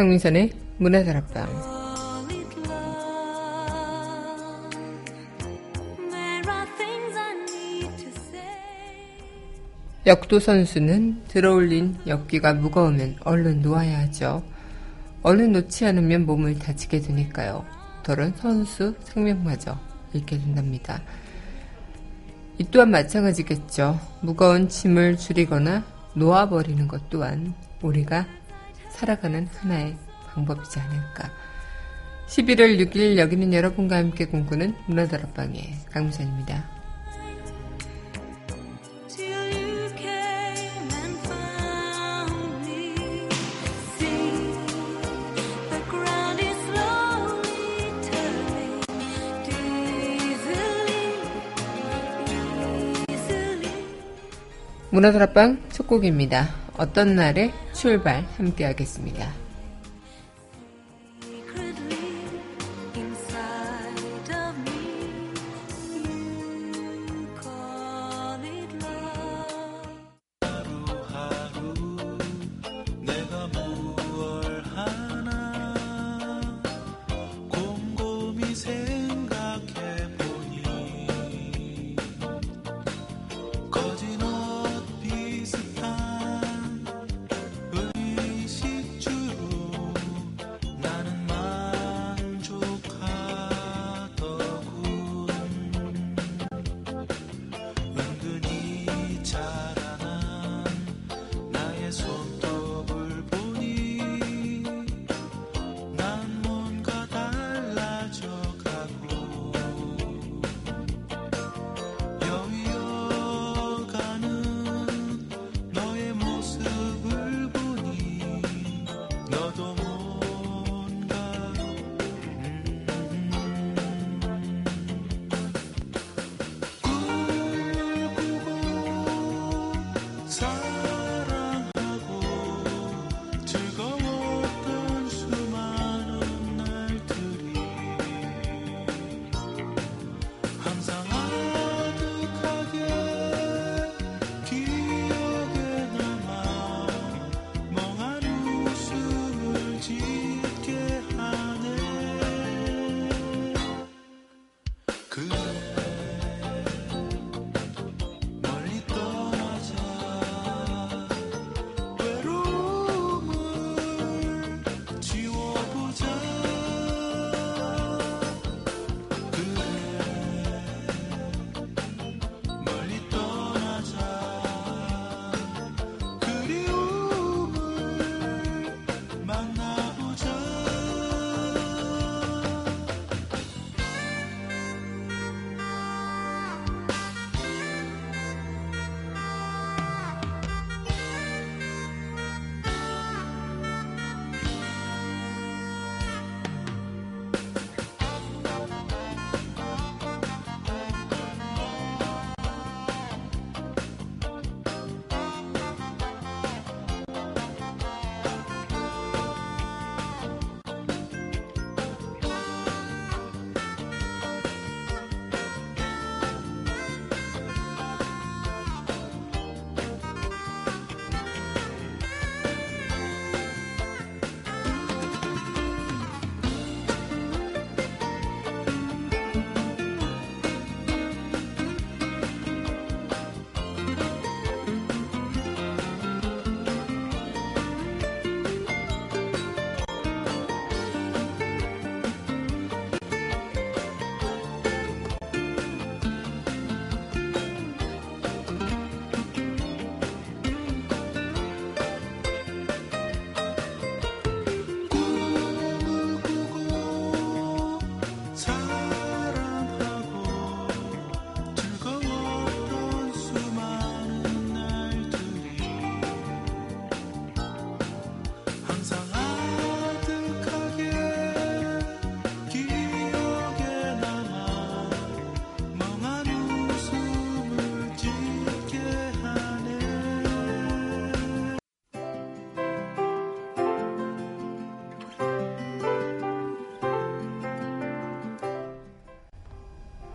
강민선의 문화다락방 역도 선수는 들어올린 역기가 무거우면 얼른 놓아야 하죠. 얼른 놓지 않으면 몸을 다치게 되니까요. 더런 선수 생명마저 잃게 된답니다. 이 또한 마찬가지겠죠. 무거운 짐을 줄이거나 놓아버리는 것 또한 우리가 살아가는 하나의 방법이지 않을까. 11월 6일 여기는 여러분과 함께 공부는 문화다락방의 강미선입니다. 문화다락방 첫 곡입니다. 어떤 날의 출발 함께 하겠습니다.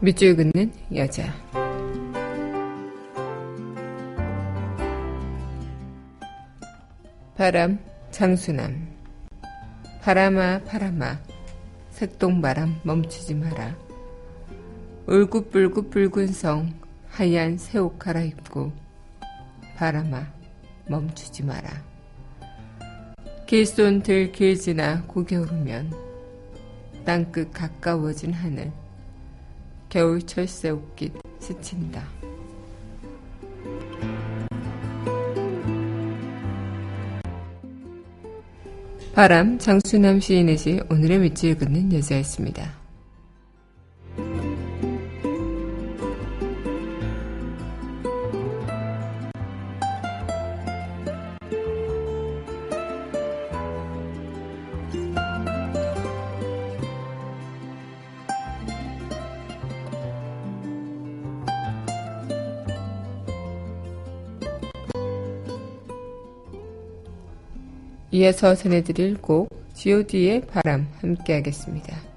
밑줄 긋는 여자. 바람, 장수남. 바람아 바람아 색동바람 멈추지 마라 울긋불긋 붉은 성 하얀 새 옷 갈아입고 바람아 멈추지 마라 길손 들 길 지나 고개 오르면 땅끝 가까워진 하늘 겨울철 새옷깃 스친다 바람 장수남 시인의 시 오늘의 밑줄 긋는 여자였습니다. 이어서 전해드릴 곡 god의 바람 함께 하겠습니다.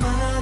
mind.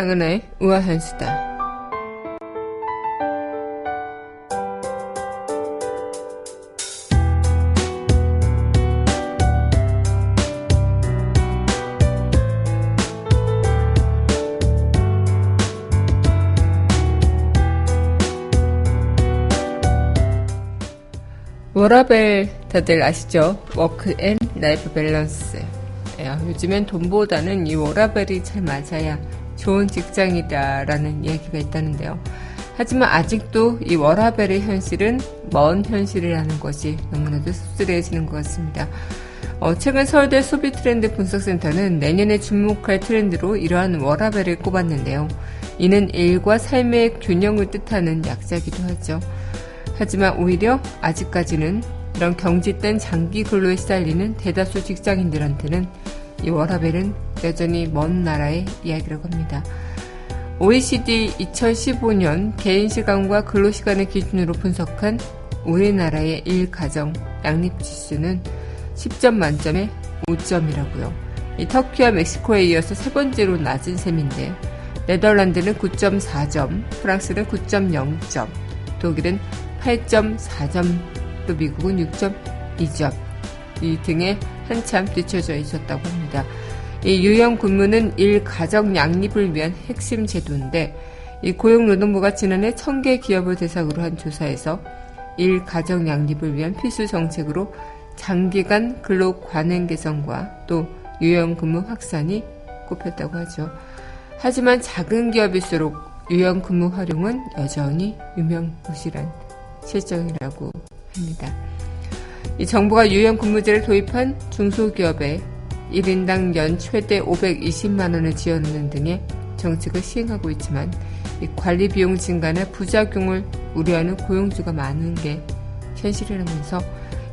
강은하의 우아한 수다. 워라벨 다들 아시죠? 워크 앤 라이프 밸런스. 야, 요즘엔 돈보다는 이 워라벨이 잘 맞아야 좋은 직장이다라는 이야기가 있다는데요. 하지만 아직도 이 워라벨의 현실은 먼 현실이라는 것이 너무나도 씁쓸해지는 것 같습니다. 어, 최근 서울대 소비 트렌드 분석센터는 내년에 주목할 트렌드로 이러한 워라벨을 꼽았는데요. 이는 일과 삶의 균형을 뜻하는 약자기도 하죠. 하지만 오히려 아직까지는 이런 경직된 장기 근로에 시달리는 대다수 직장인들한테는 이 워라벨은 여전히 먼 나라의 이야기라고 합니다. OECD 2015년 개인시간과 근로시간을 기준으로 분석한 우리나라의 일가정 양립지수는 10점 만점에 5점이라고요. 이 터키와 멕시코에 이어서 세 번째로 낮은 셈인데 네덜란드는 9.4점, 프랑스는 9.0점, 독일은 8.4점, 또 미국은 6.2점 이 등에 한참 뒤쳐져 있었다고 합니다. 이 유형 근무는 일 가정 양립을 위한 핵심 제도인데 이 고용노동부가 지난해 천 개 기업을 대상으로 한 조사에서 일 가정 양립을 위한 필수 정책으로 장기간 근로 관행 개선과 또 유형 근무 확산이 꼽혔다고 하죠. 하지만 작은 기업일수록 유형 근무 활용은 여전히 유명무실한 실정이라고 합니다. 이 정부가 유형 근무제를 도입한 중소기업에 1인당 연 최대 520만 원을 지원하는 등의 정책을 시행하고 있지만 관리 비용 증가나 부작용을 우려하는 고용주가 많은 게 현실이라면서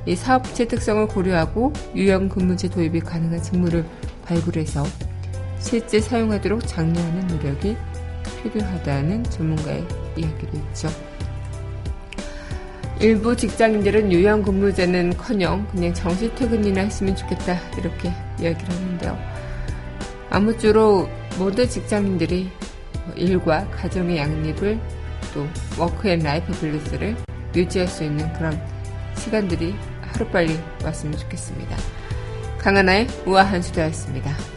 이 사업체 특성을 고려하고 유형 근무제 도입이 가능한 직무를 발굴해서 실제 사용하도록 장려하는 노력이 필요하다는 전문가의 이야기도 있죠. 일부 직장인들은 유연 근무제는 커녕 그냥 정시 퇴근이나 했으면 좋겠다 이렇게 이야기를 하는데요. 아무쪼록 모든 직장인들이 일과 가정의 양립을 또 work and life balance를 유지할 수 있는 그런 시간들이 하루빨리 왔으면 좋겠습니다. 강하나의 우아한 수다였습니다.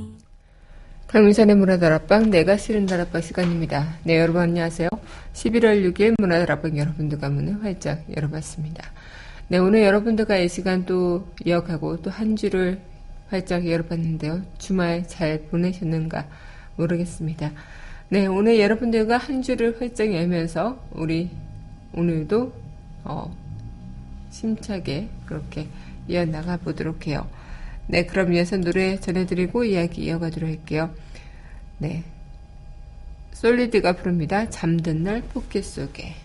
강민선의 문화다락방 내가 싫은 다락방 시간입니다. 네 여러분 안녕하세요. 11월 6일 문화다락방 여러분들과 문을 활짝 열어봤습니다. 네 오늘 여러분들과 이 시간 또 이어가고 또 한 주를 활짝 열어봤는데요. 주말 잘 보내셨는가 모르겠습니다. 네 오늘 여러분들과 한 주를 활짝 열면서 우리 오늘도 어, 심차게 그렇게 이어나가 보도록 해요. 네, 그럼 이어서 노래 전해드리고 이야기 이어가도록 할게요. 네. 솔리드가 부릅니다. 잠든 날 포켓 속에.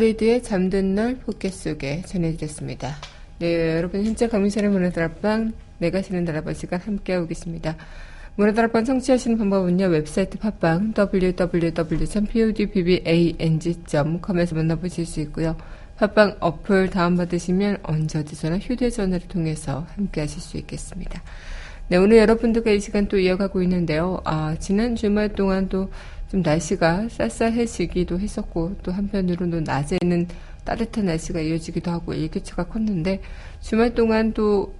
솔리드의 잠든 널 포켓 속에 전해드렸습니다. 네, 여러분 현재 강민선의 문화다락방 내가 쉬는 다락방 시간 함께하고 계십니다. 문화다락방 청취하시는 방법은요. 웹사이트 팟빵 www.podbbang.com에서 만나보실 수 있고요. 팟빵 어플 다운받으시면 언제 어디서나 휴대전화를 통해서 함께하실 수 있겠습니다. 네, 오늘 여러분들과 이 시간 또 이어가고 있는데요. 아, 지난 주말 동안 또 좀 날씨가 쌀쌀해지기도 했었고, 또 한편으로는 낮에는 따뜻한 날씨가 이어지기도 하고 일교차가 컸는데, 주말 동안 또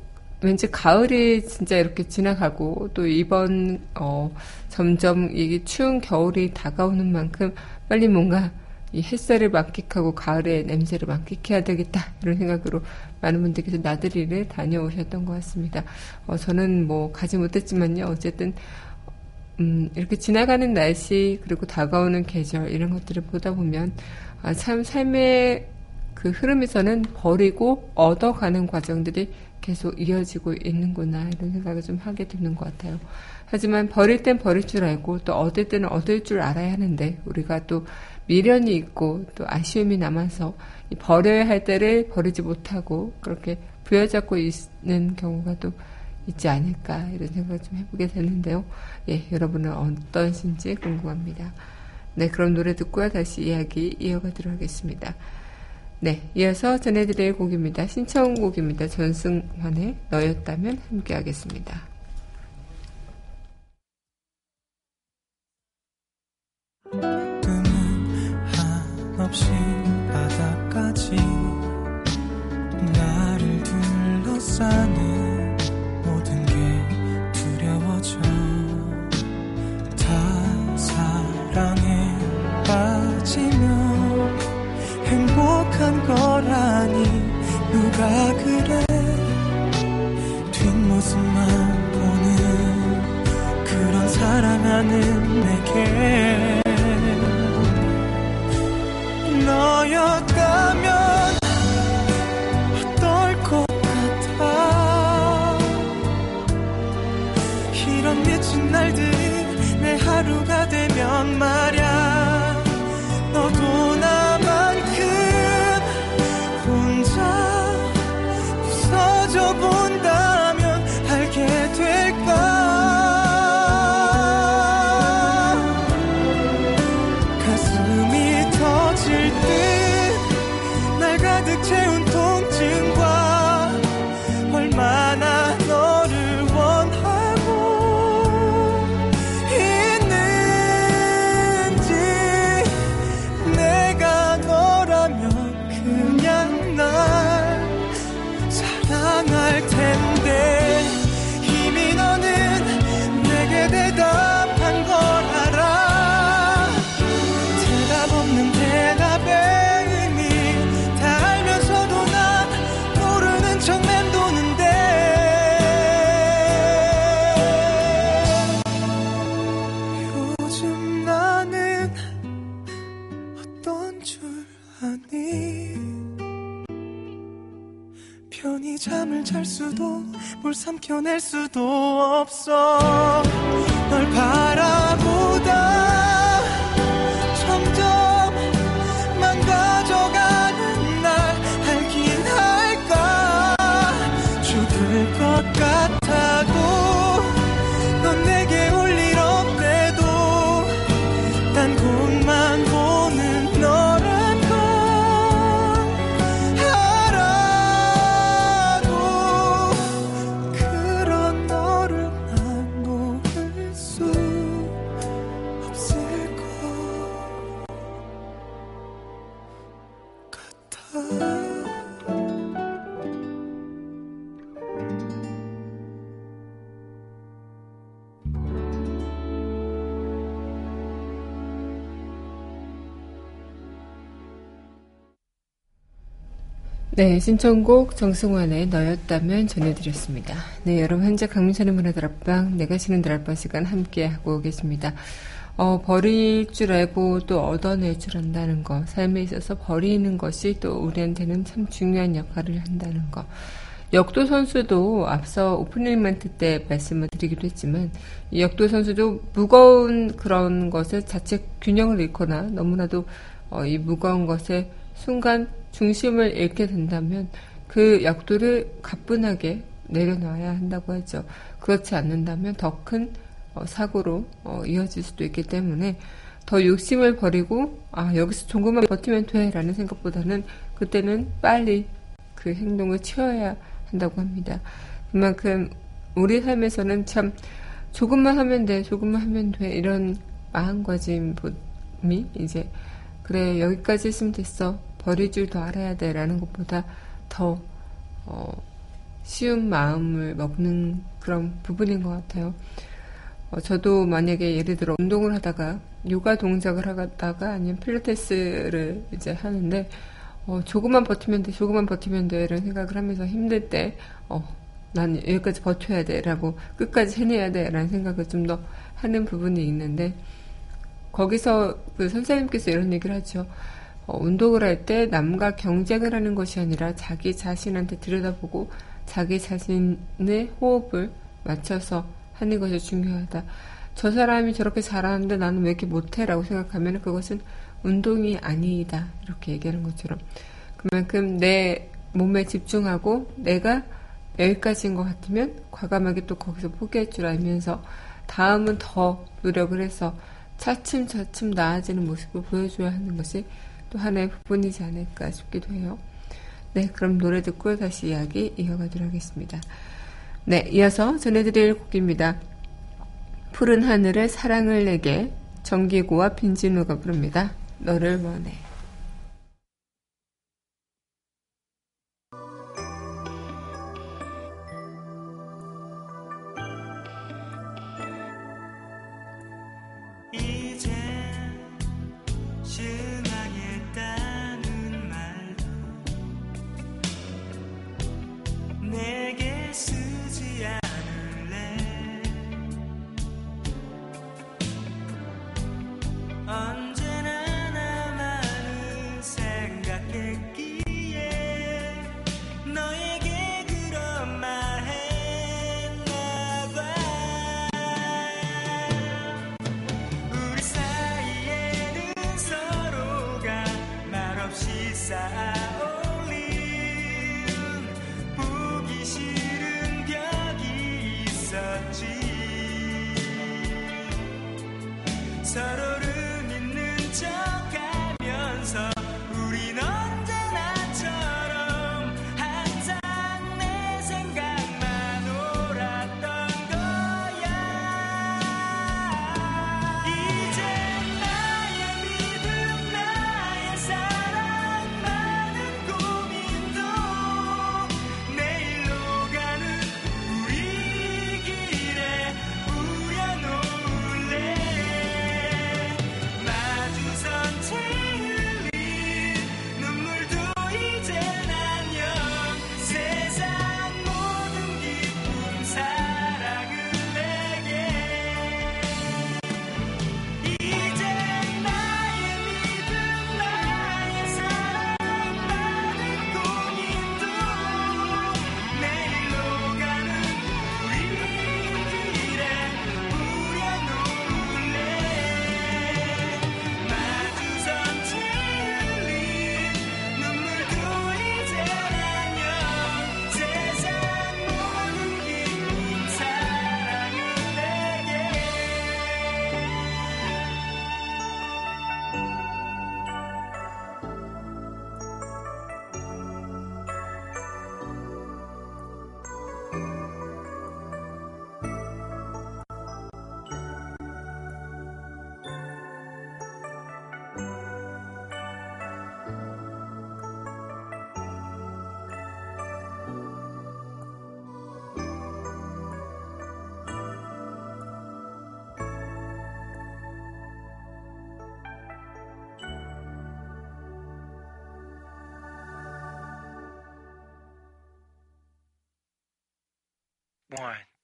왠지 가을이 진짜 이렇게 지나가고, 또 이번, 어, 점점 이 추운 겨울이 다가오는 만큼 빨리 뭔가 이 햇살을 만끽하고 가을의 냄새를 만끽해야 되겠다 이런 생각으로 많은 분들께서 나들이를 다녀오셨던 것 같습니다. 어, 저는 뭐 가지 못했지만요. 어쨌든 음, 이렇게 지나가는 날씨 그리고 다가오는 계절 이런 것들을 보다 보면 아, 참 삶의 그 흐름에서는 버리고 얻어가는 과정들이 계속 이어지고 있는구나 이런 생각을 좀 하게 되는 것 같아요. 하지만 버릴 땐 버릴 줄 알고 또 얻을 때는 얻을 줄 알아야 하는데 우리가 또 미련이 있고 또 아쉬움이 남아서 버려야 할 때를 버리지 못하고 그렇게 부여잡고 있는 경우가 또 있지 않을까 이런 생각을 좀 해보게 되는데요. 예, 여러분은 어떠신지 궁금합니다. 네, 그럼 노래 듣고요. 다시 이야기 이어가도록 하겠습니다. 네, 이어서 전해드릴 곡입니다. 신청곡입니다. 전승환의 너였다면 함께 하겠습니다. 없이 바닥까지 나를 둘러싸는 거라니 누가 그래? 뒷모습만 보는 그런 사랑하는 내게. 너였다면 어떨 것 같아? 이런 미친 날들이 내 하루가 되면 말야 삼켜낼 수도 없어. 널 바라 네, 신청곡 정승환의 너였다면 전해드렸습니다. 네, 여러분 현재 강민선의 문화다락방 내가 쉬는 다락방 시간 함께하고 계십니다. 어, 버릴 줄 알고 또 얻어낼 줄 안다는 거, 삶에 있어서 버리는 것이 또 우리한테는 참 중요한 역할을 한다는 거. 역도 선수도 앞서 오프닝 멘트 때 말씀을 드리기도 했지만 이 역도 선수도 무거운 그런 것을 자체 균형을 잃거나 너무나도 어, 이 무거운 것에 순간 중심을 잃게 된다면 그 약도를 가뿐하게 내려놔야 한다고 하죠. 그렇지 않는다면 더큰 어, 사고로 어, 이어질 수도 있기 때문에 더 욕심을 버리고 아 여기서 조금만 버티면 돼라는 생각보다는 그때는 빨리 그 행동을 취해야 한다고 합니다. 그만큼 우리 삶에서는 참 조금만 하면 돼, 조금만 하면 돼 이런 마음가짐이 이제 그래 여기까지 했으면 됐어 버릴 줄도 알아야 돼라는 것보다 더 어, 쉬운 마음을 먹는 그런 부분인 것 같아요. 어, 저도 만약에 예를 들어 운동을 하다가 요가 동작을 하다가 아니면 필라테스를 이제 하는데 어, 조금만 버티면 돼, 조금만 버티면 돼 이런 생각을 하면서 힘들 때 어, 난 여기까지 버텨야 돼라고 끝까지 해내야 돼라는 생각을 좀 더 하는 부분이 있는데 거기서 그 선생님께서 이런 얘기를 하죠. 어, 운동을 할 때 남과 경쟁을 하는 것이 아니라 자기 자신한테 들여다보고 자기 자신의 호흡을 맞춰서 하는 것이 중요하다. 저 사람이 저렇게 잘하는데 나는 왜 이렇게 못해 라고 생각하면 그것은 운동이 아니다. 이렇게 얘기하는 것처럼. 그만큼 내 몸에 집중하고 내가 여기까지인 것 같으면 과감하게 또 거기서 포기할 줄 알면서 다음은 더 노력을 해서 차츰차츰 나아지는 모습을 보여줘야 하는 것이 또 하나의 부분이지 않을까 싶기도 해요. 네, 그럼 노래 듣고 다시 이야기 이어가도록 하겠습니다. 네, 이어서 전해드릴 곡입니다. 푸른 하늘에 사랑을 내게 정기고와 빈진우가 부릅니다. 너를 원해.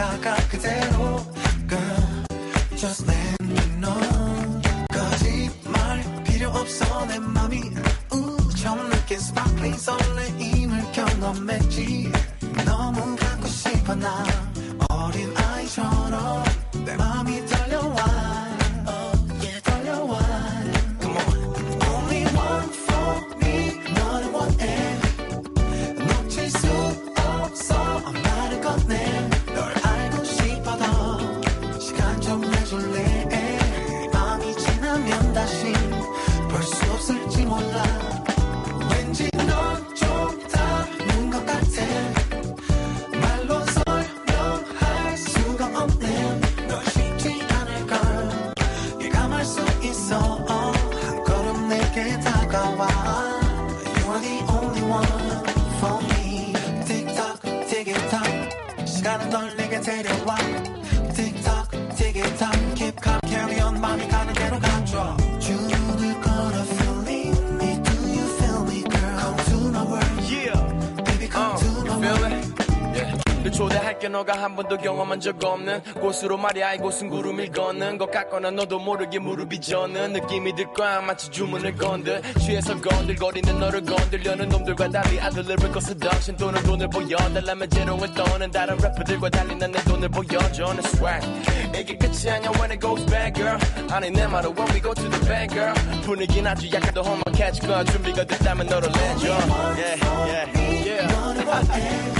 그렇 늘 초대할게 너가 한 번도 경험한 적 없는 곳으로 말이야 이곳은 구름을 걷는 것 같거나 너도 모르게 무릎이 젖는 느낌이 들 거야. 마치 주문을 건들 취해서 건들거리는 너를 건들려는 놈들과 달리 I deliver 거 seduction 또는 돈을 보여달라면 재롱을 떠는 다른 래퍼들과 달리 난 내 돈을 보여줘. 내 swag. 이게 끝이 아니야. When it goes bad girl. 아니 내 말은 when we go to the bad girl. 분위기는 아주 약간 더 험악해질 거야 준비가 됐다면 너를 내줘. Yeah yeah. Yeah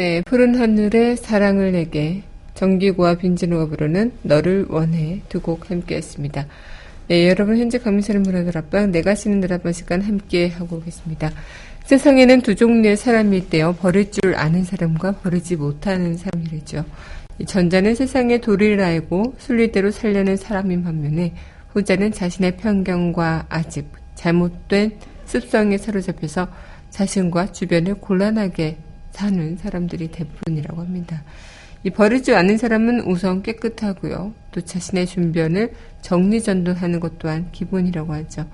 네, 푸른 하늘에 사랑을 내게 정기고와 빈진호가 부르는 너를 원해 두 곡 함께 했습니다. 네, 여러분 현재 강민선의 문화들 앞방 내가 쓰는 드라마 시간 함께 하고 계십니다. 세상에는 두 종류의 사람이 있대요. 버릴 줄 아는 사람과 버리지 못하는 사람이랬죠. 이 전자는 세상의 도리를 알고 순리대로 살려는 사람인 반면에 후자는 자신의 편견과 아집, 잘못된 습성에 사로잡혀서 자신과 주변을 곤란하게 사는 사람들이 대부분이라고 합니다. 이 버리지 않는 사람은 우선 깨끗하고요. 또 자신의 준변을 정리전돈하는 것 또한 기본이라고 하죠.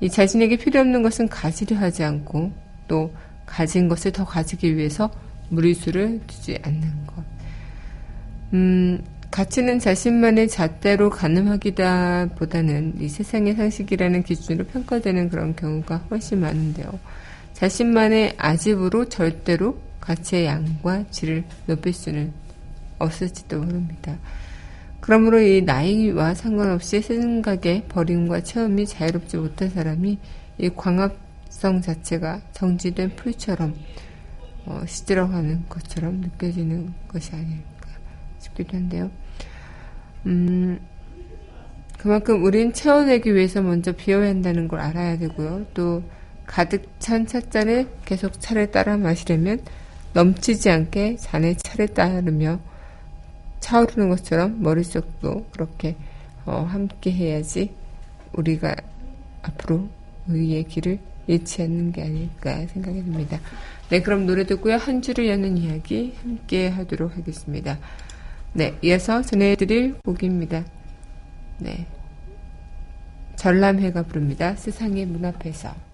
이 자신에게 필요 없는 것은 가지려 하지 않고 또 가진 것을 더 가지기 위해서 무리수를 두지 않는 것. 음, 가치는 자신만의 잣대로 가늠하기다 보다는 이 세상의 상식이라는 기준으로 평가되는 그런 경우가 훨씬 많은데요. 자신만의 아집으로 절대로 가치의 양과 질을 높일 수는 없을지도 모릅니다. 그러므로 이 나이와 상관없이 생각의 버림과 체험이 자유롭지 못한 사람이 이 광합성 자체가 정지된 풀처럼 어, 시들어가는 것처럼 느껴지는 것이 아닐까 싶기도 한데요. 음, 그만큼 우린 채워내기 위해서 먼저 비워야 한다는 걸 알아야 되고요. 또 가득 찬 찻잔에 계속 차를 따라 마시려면 넘치지 않게 잔에 차를 따르며 차오르는 것처럼 머릿속도 그렇게 어, 함께 해야지 우리가 앞으로 의의 길을 잃지 않는 게 아닐까 생각이 듭니다. 네, 그럼 노래 듣고요. 한 줄을 여는 이야기 함께 하도록 하겠습니다. 네, 이어서 전해드릴 곡입니다. 네. 전람회가 부릅니다. 세상의 문 앞에서.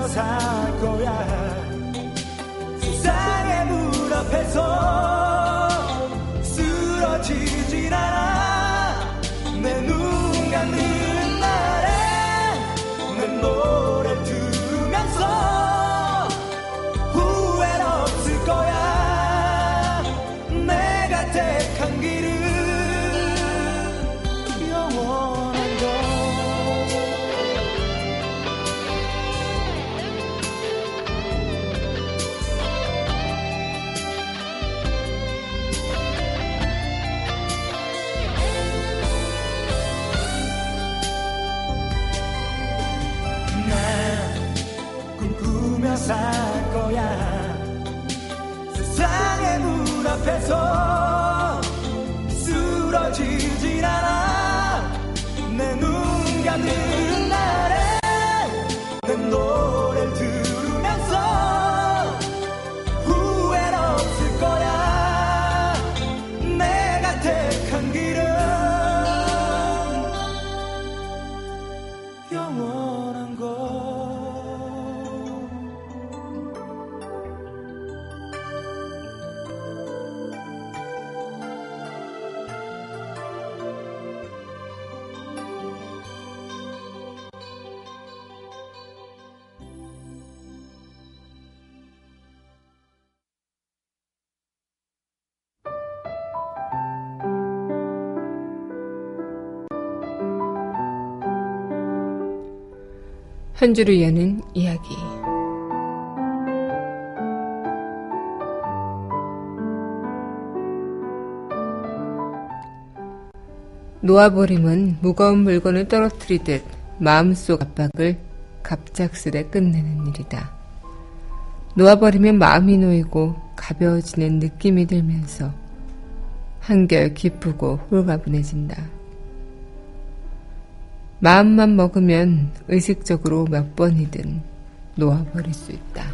며 살 거야. 세상의 문 앞에서 한 줄을 여는 이야기. 놓아버림은 무거운 물건을 떨어뜨리듯 마음속 압박을 갑작스레 끝내는 일이다. 놓아버리면 마음이 놓이고 가벼워지는 느낌이 들면서 한결 기쁘고 홀가분해진다. 마음만 먹으면 의식적으로 몇 번이든 놓아버릴 수 있다.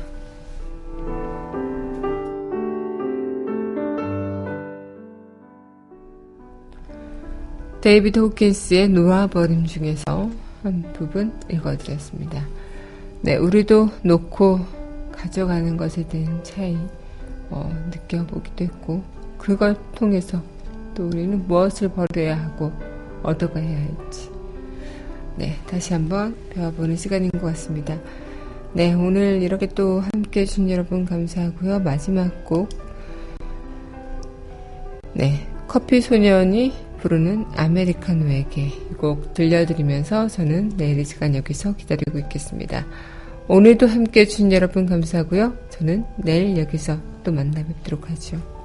데이비드 호킨스의 놓아버림 중에서 한 부분 읽어드렸습니다. 네, 우리도 놓고 가져가는 것에 대한 차이 어, 느껴보기도 했고 그걸 통해서 또 우리는 무엇을 버려야 하고 얻어가야 할지 네, 다시 한번 배워보는 시간인 것 같습니다. 네, 오늘 이렇게 또 함께 해주신 여러분 감사하고요. 마지막 곡, 네, 커피 소년이 부르는 아메리카노에게 이 곡 들려드리면서 저는 내일 이 시간 여기서 기다리고 있겠습니다. 오늘도 함께 해주신 여러분 감사하고요. 저는 내일 여기서 또 만나 뵙도록 하죠.